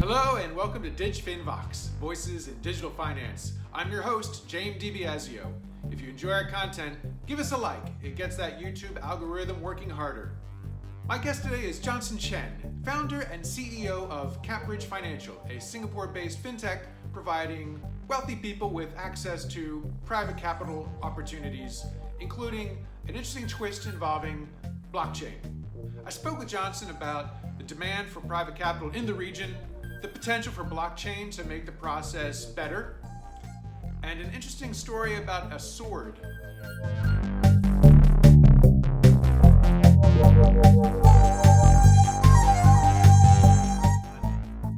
Hello and welcome to DigFinVox, Voices in Digital Finance. I'm your host, James DiBiasio. If you enjoy our content, give us a like. It gets that YouTube algorithm working harder. My guest today is Johnson Chen, founder and CEO of CapBridge Financial, a Singapore based fintech providing wealthy people with access to private capital opportunities, including an interesting twist involving blockchain. I spoke with Johnson about the demand for private capital in the region, the potential for blockchain to make the process better, and an interesting story about a sword.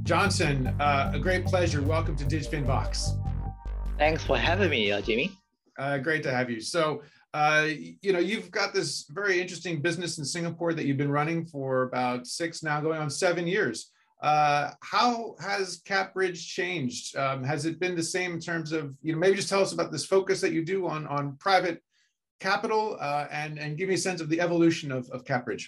Johnson, uh, a great pleasure. Welcome to DigFinVox. Thanks for having me, uh, Jamie. Uh, great to have you. So, uh, you know, you've got this very interesting business in Singapore that you've been running for about six, now going on seven years. Uh, how has CapBridge changed? Um, has it been the same in terms of, you know, maybe just tell us about this focus that you do on, on private capital uh, and, and give me a sense of the evolution of, of CapBridge.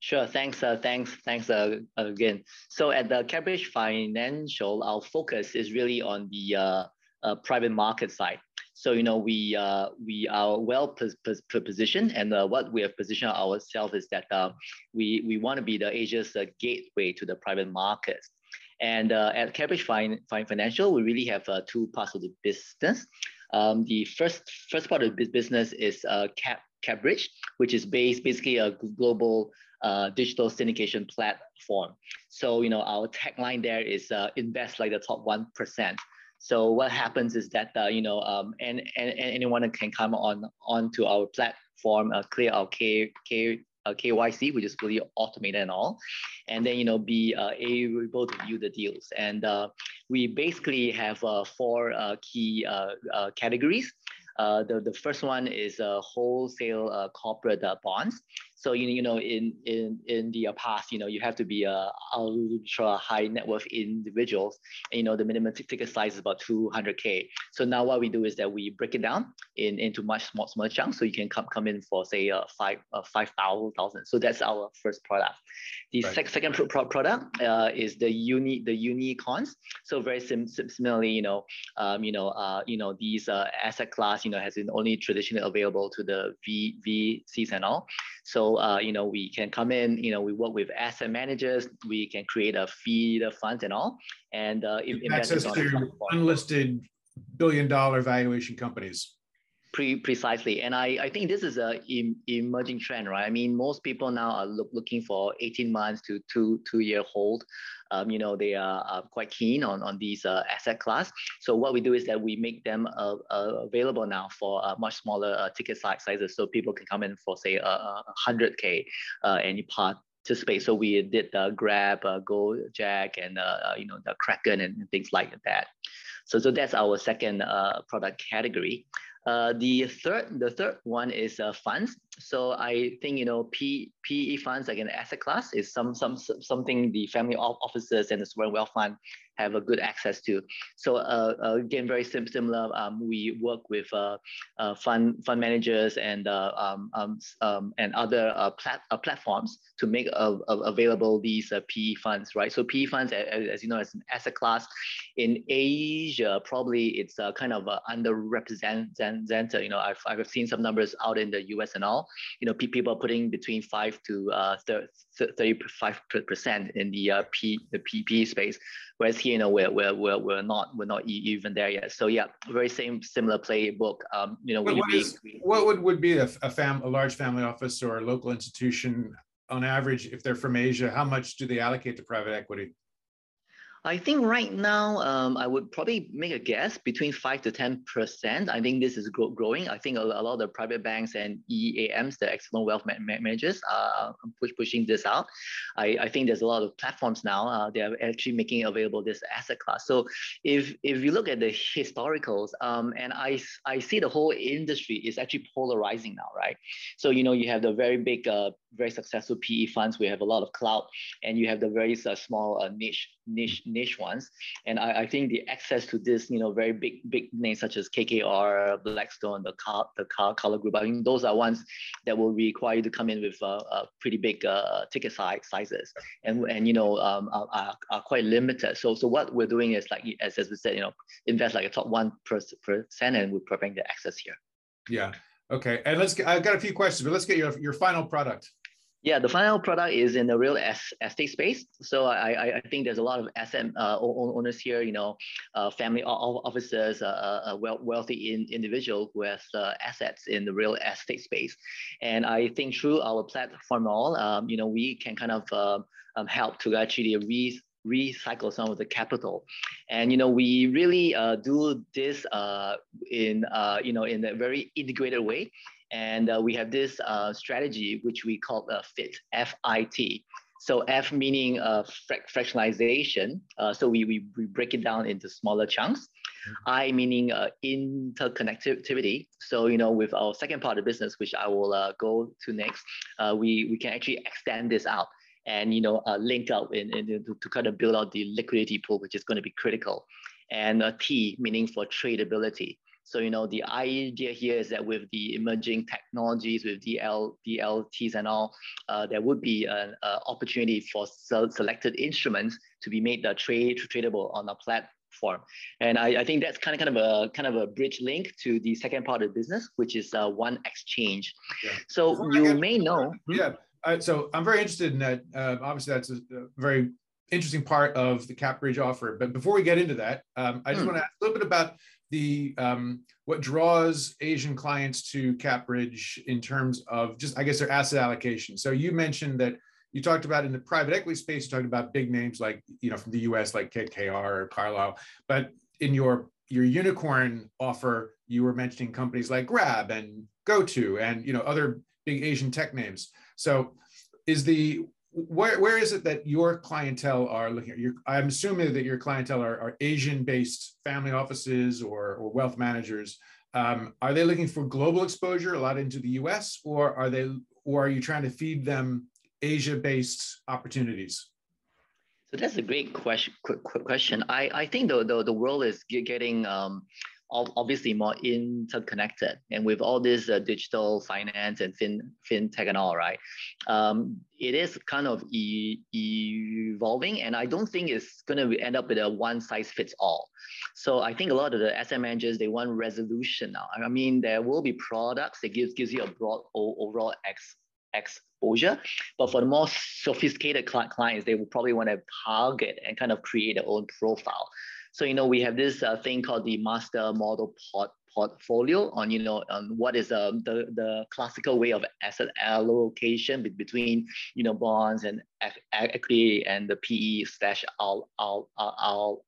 Sure. Thanks. Uh, thanks. Thanks uh, again. So at the CapBridge Financial, our focus is really on the uh, uh private market side. So you know we uh, we are well positioned, and uh, what we have positioned ourselves is that uh, we we want to be the Asia's uh, gateway to the private markets. And uh, at CapBridge Fine, Fine Financial, we really have uh, two parts of the business. Um, the first first part of the business is Cap CapBridge, which is based basically a global uh, digital syndication platform. So, you know, our tagline there is uh, invest like the top 1%. So what happens is that uh, you know, um, and, and, and anyone can come on onto our platform, uh, clear our K, K, uh, KYC, which is fully automated and all, and then you know be uh, able to view the deals. And uh, we basically have uh, four uh, key uh, categories. The, the first one is wholesale corporate bonds. So you, you know in in in the past, you know you have to be a ultra high net worth individuals. And, you know the minimum ticket size is about 200k. So now what we do is that we break it down in into much small smaller chunks. So you can come come in for say uh, five uh, five thousand. So that's our first product. The right. second pro- product uh, is the uni the unicorns. So very sim- similarly, you know um, you know uh, you know these uh, asset class you know has been only traditionally available to the V VCs and all. So uh, you know, we can come in, you know, we work with asset managers, we can create a feeder funds and all, and uh, access to unlisted billion dollar valuation companies. Pre- precisely, and I, I think this is a em- emerging trend, right? I mean, most people now are look, looking for 18 months to two two year hold. Um, you know, they are, quite keen on on these uh, asset class. So what we do is that we make them uh, uh, available now for uh, much smaller uh, ticket size sizes, so people can come in for say a hundred k any part participate. So we did uh, Grab, uh, jack, and uh, you know the Kraken and, and, things like that. So so that's our second uh, product category. Uh, the third, the third one is uh, funds. So I think you know PE funds like an asset class is some some something the family offices and the sovereign wealth fund have a good access to. So uh, uh, again, very sim- similar. Um, we work with uh, uh, fund fund managers and uh, um, um, um, and other uh, plat- platforms to make available these PE funds, right? So PE funds, as, as, you know, as an asset class in Asia, probably it's kind of underrepresented. You know, I've I've seen some numbers out in the US and all. You know, people are putting between five to uh, 35 percent in the uh, P the PP space, whereas here you know we're we're we're, we're not we're not even there yet. So yeah, very same similar playbook. Um, you know, what, we, is, we, what would would be a, a fam a large family office or a local institution on average if they're from Asia? How much do they allocate to private equity? I think right now, um, I would probably make a guess between five to ten percent. I think this is grow- growing. I think a, a, lot of the private banks and EAMs, the external wealth managers, are push- pushing this out. I, I think there's a lot of platforms now. Uh, they are actually making available this asset class. So if if you look at the historicals, um, and I I see the whole industry is actually polarizing now, right? So you know you have the very big uh, very successful PE funds. We have a lot of cloud, and you have the very uh, small uh, niche niche niche ones. And I, I think the access to this, you know, very big big names such as KKR, Blackstone, the car the Carlyle group. I think those are ones that will require you to come in with uh, uh pretty big uh, ticket size sizes, and and you know um, are, are quite limited. So so what we're doing is like as as we said, you know, invest like a top one percent, and we're providing the access here. Yeah. Okay. And let's I've got a few questions, but let's get your your final product. Yeah, the final product is in the real estate space. So I, I think there's a lot of asset uh, owners here, you know, uh, family officers, uh, uh wealthy in, individual who has uh, assets in the real estate space. And I think through our platform, all, um, you know, we can kind of um help to actually re recycle some of the capital and you know we really uh, do this uh, in uh, you know in a very integrated way and uh, we have this uh, strategy, which we call uh, FIT, F-I-T. So F meaning uh, fractionalization. Uh, so we, we, we break it down into smaller chunks. Mm-hmm. I meaning uh, interconnectivity. So, you know, with our second part of business, which I will uh, go to next, we, we can actually extend this out and, you know, link up in, in, to, to kind of build out the liquidity pool, which is going to be critical. And T meaning for tradability. So, you know, the idea here is that with the emerging technologies, with DL, DLTs and all, uh, there would be an opportunity for selected instruments to be made uh, trade tradable on a platform. And I, I, think that's kind of kind of a kind of a bridge link to the second part of the business, which is uh, one exchange. Yeah. So Before you get, may know. Hmm? Yeah. Uh, so I'm very interested in that. Uh, obviously, that's a, a, very interesting part of the CapBridge offer. But before we get into that, um, I just hmm. want to ask a little bit about the um, what draws Asian clients to CapBridge in terms of just I guess their asset allocation. So you mentioned that you talked about in the private equity space, you talked about big names like you know from the U.S. like KKR or Carlyle, but in your your unicorn offer, you were mentioning companies like Grab and GoTo and you know other big Asian tech names. So is the where, where is it that your clientele are looking at? Your, I'm assuming that your clientele are, are Asian-based family offices or, or wealth managers. Um, are they looking for global exposure, a lot into the U.S., or are they, or are you trying to feed them Asia-based opportunities? So that's a great question. quick question. I, I think the, the, the world is getting um, obviously more interconnected. And with all this uh, digital finance and fin fintech and all, right, um, it is kind of e evolving. And I don't think it's going to end up with a one size fits all. So I think a lot of the asset managers they want resolution now. I mean, there will be products that gives gives you a broad overall X exposure. But for the more sophisticated clients, they will probably want to target and kind of create their own profile. So, you know, we have this uh, thing called the master model port portfolio on you know on what is um, the the classical way of asset allocation between you know bonds and equity and the PE slash all all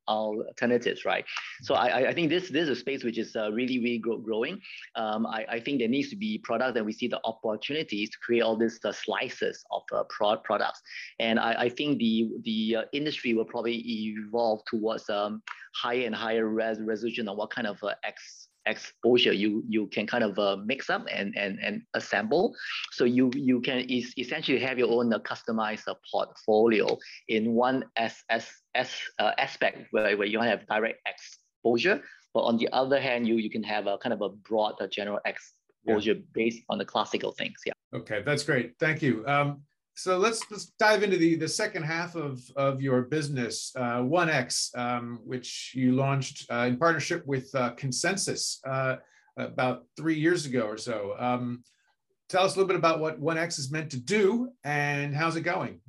alternatives, right? So I, I think this this is a space which is uh, really really grow, growing. Um, I, I think there needs to be product and we see the opportunities to create all these uh, slices of uh, pro- products, and I, I think the the uh, industry will probably evolve towards um, higher and higher res- resolution on what kind of uh, X exposure you you can kind of uh, mix up and and and assemble. So you you can is essentially have your own uh, customized uh, portfolio in one as as as uh, aspect where, where you have direct exposure but on the other hand you you can have a kind of a broad uh, general exposure yeah. based on the classical things yeah. Okay that's great. Thank you. Um, so let's let's dive into the the second half of of your business, uh, One X, um, which you launched uh, in partnership with uh, ConsenSys uh, about three years ago or so. Um, tell us a little bit about what One X is meant to do and how's it going.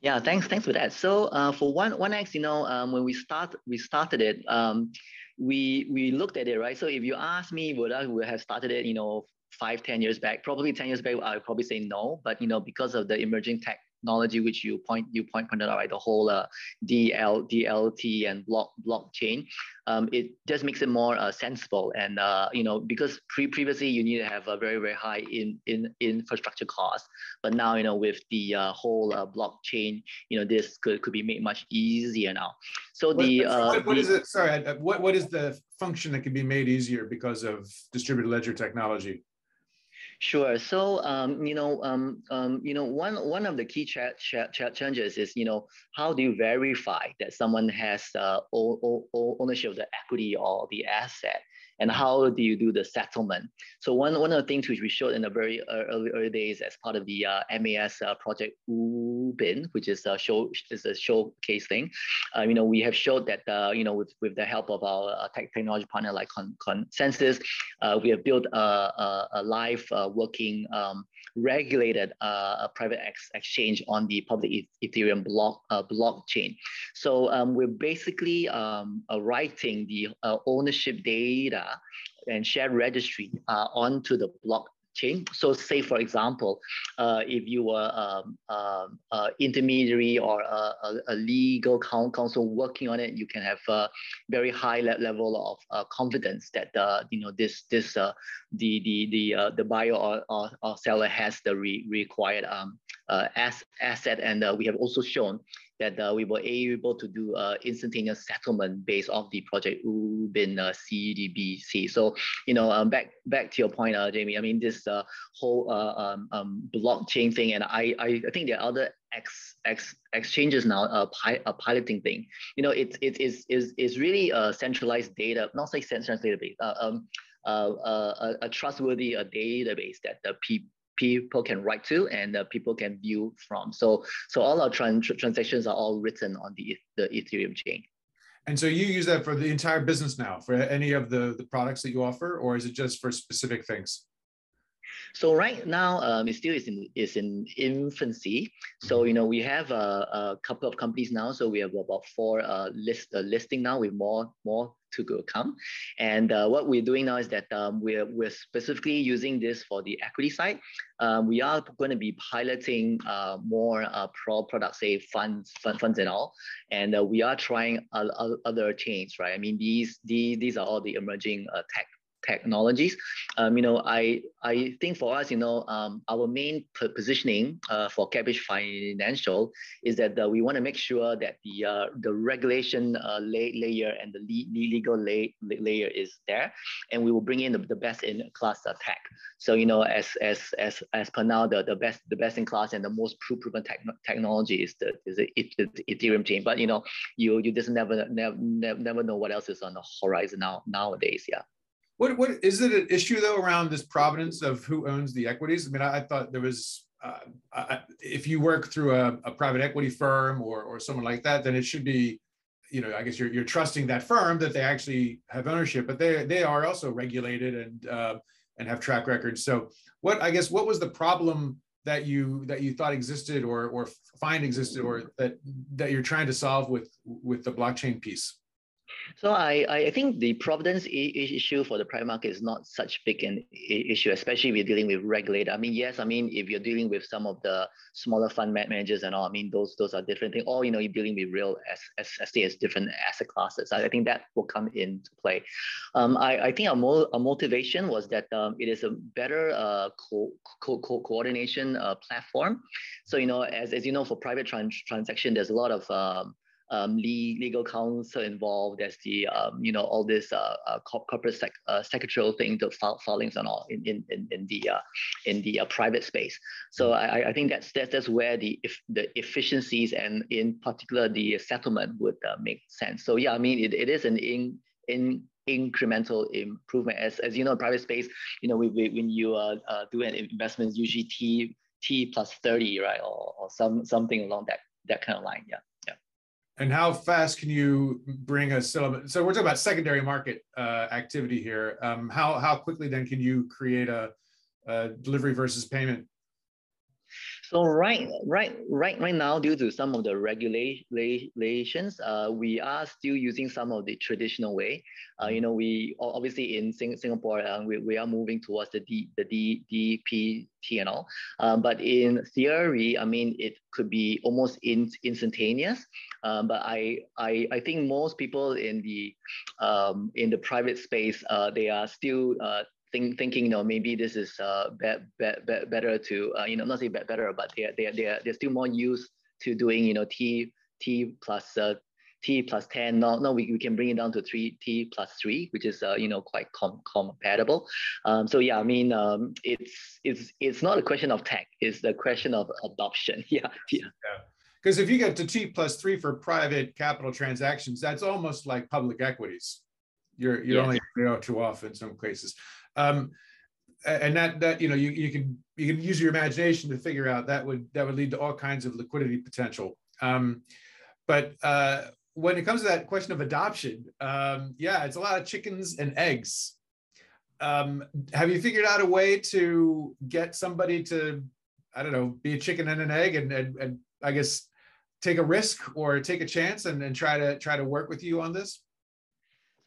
Yeah, thanks thanks for that. So uh, for One One X, you know, um, when we start we started it. Um, we we looked at it right. So if you ask me, would I would have started it, you know, five, 10 years back, probably 10 years back, I would probably say no. But you know, because of the emerging tech technology which you point you point pointed out right the whole uh, DL DLT and block blockchain um, it just makes it more uh, sensible and uh, you know because pre- previously you need to have a very very high in in infrastructure cost but now you know with the uh, whole uh, blockchain you know this could, could be made much easier now so what, the, uh, what, what the, is it sorry what what is the function that can be made easier because of distributed ledger technology Sure. So, um, you know, um, um, you know, one one of the key cha- cha- cha- challenges is, you know, how do you verify that someone has uh, ownership of the equity or the asset? And how do you do the settlement? So one, one of the things which we showed in the very early, early days as part of the uh, MAS uh, project Ubin, which is a show is a showcase thing, uh, you know, we have showed that uh, you know with, with the help of our uh, tech technology partner like Con ConsenSys, uh, we have built a, a, a live working um, regulated a private ex exchange on the public Ethereum block blockchain. So um, we're basically um, writing the ownership data and shared registry uh, onto the blockchain. So say, for example, uh, if you were um, uh, intermediary or a, a, legal counsel working on it, you can have a very high level of uh, confidence that uh, you know this this uh, the the the the buyer or, or, or, seller has the re required um, asset, and we have also shown that uh, we were able to do uh, instantaneous settlement based off the project Ubin uh, CBDC. So, you know, um, back back to your point, uh, Jamie. I mean, this uh, whole uh, um, um, blockchain thing, and I, I I think there are other ex, ex exchanges now uh, pi- a piloting thing. You know, it's it is is is really a centralized data, not say centralized database. Uh, um, uh, uh, a, a trustworthy uh, database that the people people can write to and uh, people can view from. So, so all our trans transactions are all written on the, the Ethereum chain. And so you use that for the entire business now, for any of the, the products that you offer, or is it just for specific things? So right now, um, it still is in is in infancy. So you know we have a, a couple of companies now. So we have about four uh, list uh, listing now with more more to go come. And uh, what we're doing now is that um, we're we're specifically using this for the equity side. Um, we are going to be piloting uh, more uh, pro products, say funds, fund, funds and all. And uh, we are trying other chains, right? I mean, these these these are all the emerging uh, tech technologies. Um, you know, I I think for us, you know, um, our main positioning uh, for CapBridge Financial is that uh, we want to make sure that the uh, the regulation uh, layer and the legal lay layer is there, and we will bring in the, the best in class uh, tech. So you know, as as as as per now, the, the best the best in class and the most proven tech, technology is the is the Ethereum chain. But you know, you you just never never never know what else is on the horizon now nowadays. Yeah. What what is it an issue though around this providence of who owns the equities? I mean, I, I thought there was uh, I, if you work through a, a, private equity firm or or someone like that, then it should be, you know, I guess you're you're trusting that firm that they actually have ownership, but they they are also regulated and uh, and have track records. So what I guess what was the problem that you that you thought existed or or find existed or that that you're trying to solve with with the blockchain piece? So I, I think the providence issue for the private market is not such big an issue, especially if you're dealing with regulator. I mean, yes, I mean, if you're dealing with some of the smaller fund managers and all, I mean, those those are different things. Or, you know, you're dealing with real as as different asset classes. I think that will come into play. Um, I, I think our, mo- our motivation was that um, it is a better uh, co- co- co- coordination uh, platform. So, you know, as, as you know, for private trans- transaction, there's a lot of um, um, legal counsel involved. There's the um, you know all this uh, uh, corporate sec- uh, secretarial thing, the filings and all in in in, in the uh, in the uh, private space. So mm. I, I think that's that's that's where the if the efficiencies and in particular the settlement would uh, make sense. So yeah, I mean it, it is an in in incremental improvement as as you know private space you know we, we, when you do an investment usually t t plus 30 right or, or some something along that that kind of line yeah and how fast can you bring a settlement? So we're talking about secondary market uh, activity here. Um, how how quickly then can you create a, a delivery versus payment so right, right, right, right now, due to some of the regulations, uh, we are still using some of the traditional way. Uh, you know, we obviously in Sing Singapore, uh, we, we are moving towards the D, the D, DPT and all. Um, but in theory, I mean, it could be almost in, instantaneous. Um, but I, I, I think most people in the um, in the private space, uh, they are still uh, think, thinking, you know, maybe this is uh, be, be, be, better to, uh, you know, not say better, but they're, they're, they're, they're still more used to doing, you know, T, T plus uh, T plus 10. No, no, we, we can bring it down to three T plus three, which is, uh, you know, quite com- compatible. Um, so yeah, I mean, um, it's, it's, it's not a question of tech, it's the question of adoption. Yeah, yeah. yeah. Because if you get to T plus three for private capital transactions, that's almost like public equities. You're, you're only you know, too often in some cases. Um, and that that you know you, you can you can use your imagination to figure out that would that would lead to all kinds of liquidity potential. Um, but uh, when it comes to that question of adoption um, yeah it's a lot of chickens and eggs. Um, have you figured out a way to get somebody to i don't know be a chicken and an egg and, and, and i guess take a risk or take a chance and, and try to try to work with you on this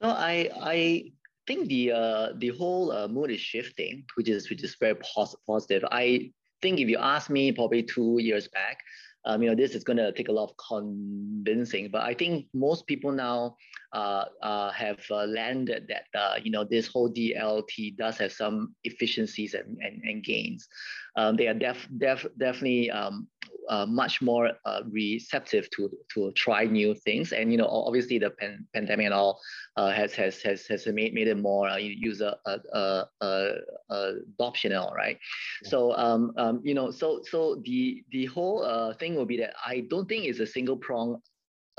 so i i think the uh, the whole uh, mood is shifting, which is which is very pos- positive. I think if you ask me probably two years back, um, you know, this is going to take a lot of convincing. But I think most people now uh, uh, have uh, landed that uh, you know this whole DLT does have some efficiencies and, and, and gains. Um, they are def, def, definitely um, uh, much more uh, receptive to to try new things. And you know, obviously the pan- pandemic and all uh, has has has has made made it more uh, user uh, uh, uh, adoption and all right. Yeah. So um, um, you know, so so the the whole uh, thing will be that I don't think it's a single prong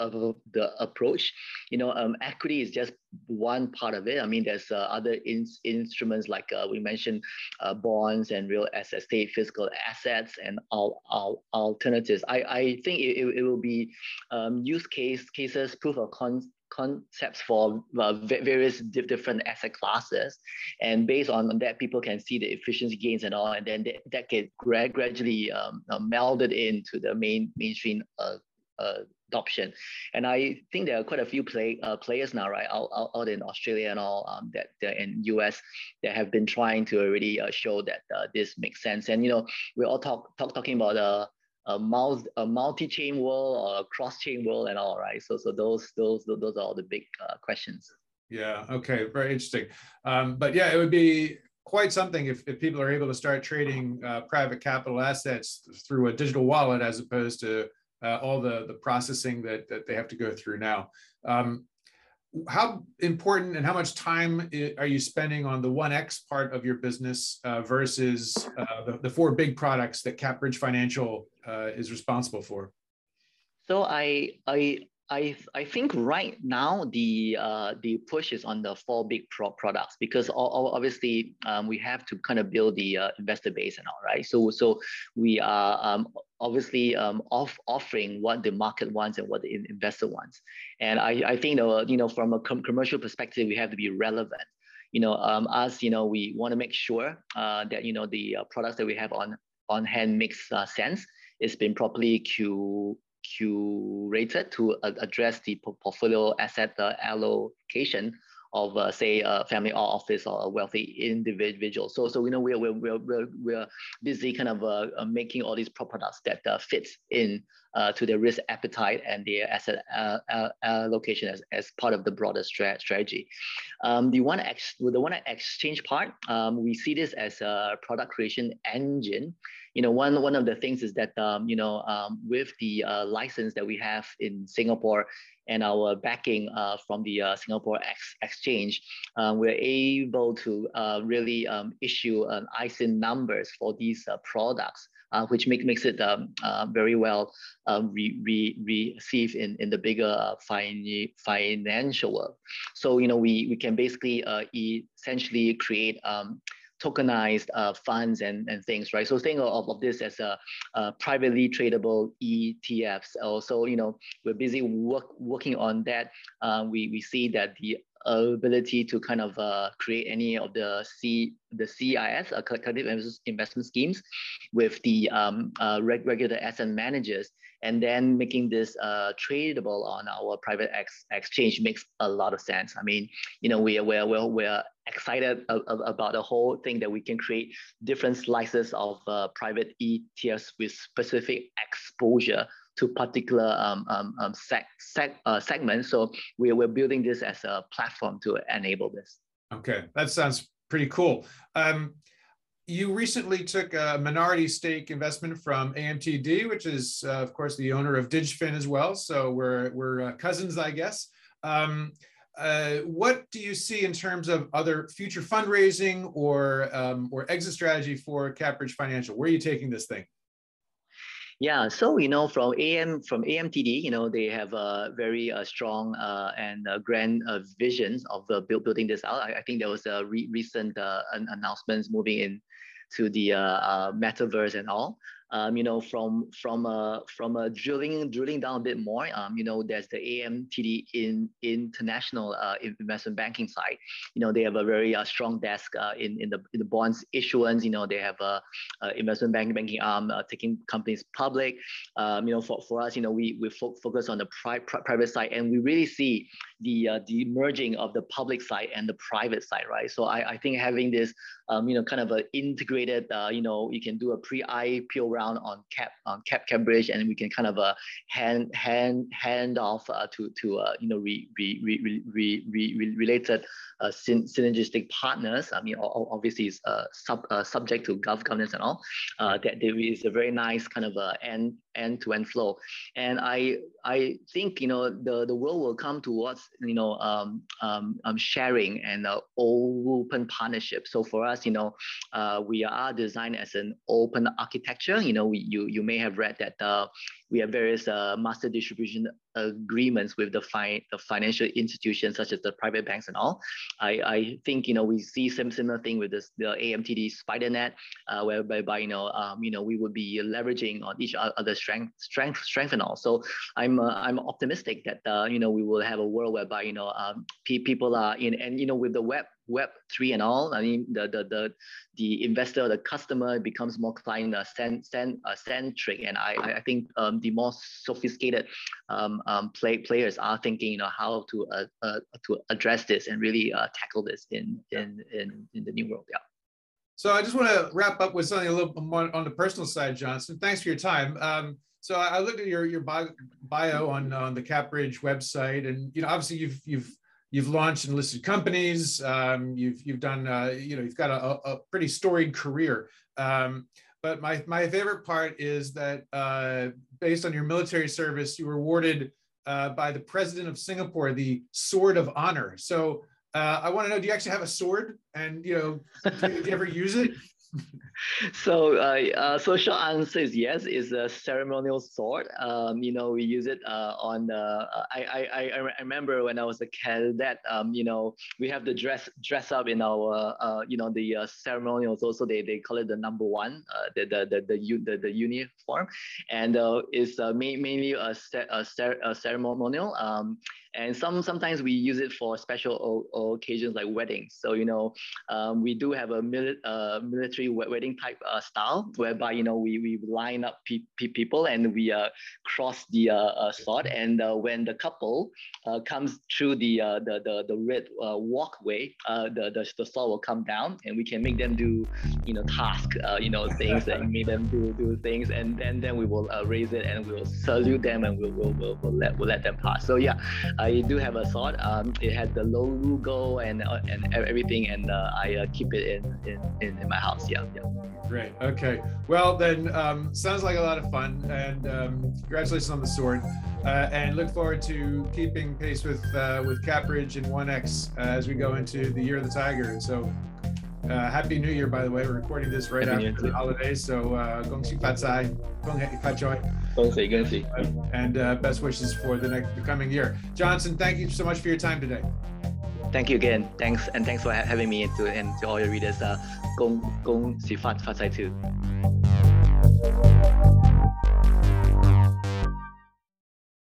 of the approach. You know, um, equity is just one part of it. I mean, there's uh, other in- instruments like uh, we mentioned, uh, bonds and real estate, physical assets, and all, all alternatives. I, I think it, it, will be um, use case cases, proof of con- concepts for uh, various different asset classes and based on that people can see the efficiency gains and all and then that, that get gra- gradually um, uh, melded into the main mainstream uh, uh, adoption. And I think there are quite a few play, uh, players now, right, out, out, out, in Australia and all um, that in US that have been trying to already uh, show that uh, this makes sense. And you know, we're all talk, talk talking about a, a, multi, a multi-chain world or a cross-chain world and all, right? So so those those those are all the big uh, questions. Yeah. Okay. Very interesting. Um, but yeah, it would be quite something if, if people are able to start trading uh, private capital assets through a digital wallet as opposed to uh, all the, the processing that, that they have to go through now. Um, how important and how much time are you spending on the 1x part of your business uh, versus uh, the, the four big products that CapBridge Financial uh, is responsible for? So I, I, I, I think right now the uh, the push is on the four big pro- products because obviously um, we have to kind of build the uh, investor base and all right. So so we are um, obviously um, off, offering what the market wants and what the investor wants. And I, I think, uh, you know, from a com- commercial perspective, we have to be relevant. You know, um, us, you know, we want to make sure uh, that, you know, the uh, products that we have on, on hand makes uh, sense. It's been properly Q, curated to uh, address the portfolio asset uh, allocation of uh, say a family office or a wealthy individual. So so you know we're we're we're we're, busy kind of uh, uh making all these products that uh, fits in to their risk appetite and their asset allocation as, as part of the broader strategy. Um, the one ex- the one exchange part, um, we see this as a product creation engine. You know, one one of the things is that um, you know um, with the uh, license that we have in Singapore and our backing uh, from the uh, Singapore Ex- Exchange, uh, we're able to uh, really um, issue an ISIN numbers for these uh, products which make, makes it um, very well um, re, re, received in, in the bigger fin- financial world. So, you know, we, we can basically essentially create um, tokenized uh, funds and, and things, right? So think of, of this as a, a privately tradable ETFs. Also, you know, we're busy work, working on that. Uh, we, we see that the ability to kind of uh, create any of the C the CIS, uh, collective investment schemes, with the um, uh, regular asset managers, and then making this uh, tradable on our private ex- exchange makes a lot of sense. I mean, you know, we are we're, we're, we're excited about the whole thing that we can create different slices of uh, private ETFs with specific exposure to particular um, um, um, seg, seg, uh, segments. So we're, we're building this as a platform to enable this. Okay, that sounds pretty cool. Um, you recently took a minority stake investment from AMTD, which is, uh, of course, the owner of DigFin as well. So we're we're uh, cousins, I guess. Um, uh, what do you see in terms of other future fundraising or um, or exit strategy for CapBridge Financial? Where are you taking this thing? Yeah, so you know from AM from AMTD, you know they have a very uh, strong uh, and uh, grand uh, visions of uh, build, building this out. I, I, think there was a re recent uh, announcements moving in to the uh, uh, metaverse and all um, you know, from from uh, from uh, drilling drilling down a bit more, um, you know, there's the AMTD in international uh, investment banking side. You know, they have a very uh, strong desk uh, in in the in the bonds issuance. You know, they have a, a investment banking banking arm uh, taking companies public. Um, you know, for, for us, you know, we we fo- focus on the pri- pri- private side, and we really see the uh, the merging of the public side and the private side, right? So I, I think having this, um, you know, kind of an integrated, uh, you know, you can do a pre-IPO round on cap on cap CapBridge, and we can kind of uh, hand hand hand off uh, to to uh, you know re, re, re, re, re, re, related uh, synergistic partners. I mean, obviously, it's uh, sub, uh, subject to gov governance and all. Uh, that there is a very nice kind of uh, end end to end flow, and I I think you know the the world will come towards you know um, um, um sharing and uh, open partnership. So for us, you know, uh, we are designed as an open architecture. You know, we, you you may have read that uh, we have various uh, master distribution agreements with the, fi- the financial institutions such as the private banks and all. I, I think you know we see some similar thing with this the AMTD SpiderNet, uh, whereby you know um, you know we would be leveraging on each other strength strength strength and all. So I'm uh, I'm optimistic that uh, you know we will have a world whereby you know um, pe- people are in and you know with the web Web three and all. I mean, the the the the investor, the customer becomes more client uh, uh, centric, and I I think um, the more sophisticated um, um, play, players are thinking, you know, how to uh, uh to address this and really uh, tackle this in in in in the new world. Yeah. So I just want to wrap up with something a little more on the personal side, Johnson. Thanks for your time. Um, so I looked at your your bio on on the CapBridge website, and you know, obviously you've you've you've launched and listed companies. Um, you've you've done uh, you know you've got a, a pretty storied career. Um, but my my favorite part is that uh, based on your military service, you were awarded uh, by the president of Singapore the Sword of Honor. So uh, I want to know: Do you actually have a sword? And you know, do, do you ever use it? so, uh, uh, so short answer is yes. It's a ceremonial sword. Um, you know, we use it uh, on the. Uh, I, I I remember when I was a cadet. Um, you know, we have the dress dress up in our you know the ceremonials. Also, they, they call it the number one, the, the the the the, the uniform, and it's mainly a, a, a ceremonial. Um, and some sometimes we use it for special o- occasions like weddings. So you know, um, we do have a mili- uh, military wedding type uh, style whereby you know we, we line up pe- pe- people and we uh, cross the uh, uh, sword, and uh, when the couple comes through the the the, the red walkway, the, the the sword will come down, and we can make them do you know task you know things and make them do do things, and then then we will raise it and we will salute them and we'll we'll, we'll, we'll let we'll let them pass. So yeah, I do have a sword. Um, it has the logo and uh, and everything, and uh, I uh, keep it in, in in my house. Yeah, yeah. Great. Okay. Well, then um, sounds like a lot of fun, and um, congratulations on the sword. Uh, and look forward to keeping pace with uh, with CapBridge and 1X uh, as we go into the year of the tiger. And so uh, Happy New Year, by the way. We're recording this right Happy after the holidays. So, uh, Gong Xi Fat Zai, Gong Hei Fat Choy. Gong Xi, Gong Xi. And uh, best wishes for the next the coming year. Johnson, thank you so much for your time today. Thank you again. Thanks, and thanks for having me and to, and to all your readers. Uh, Gong, Gong Xi Fat Fat Zai too.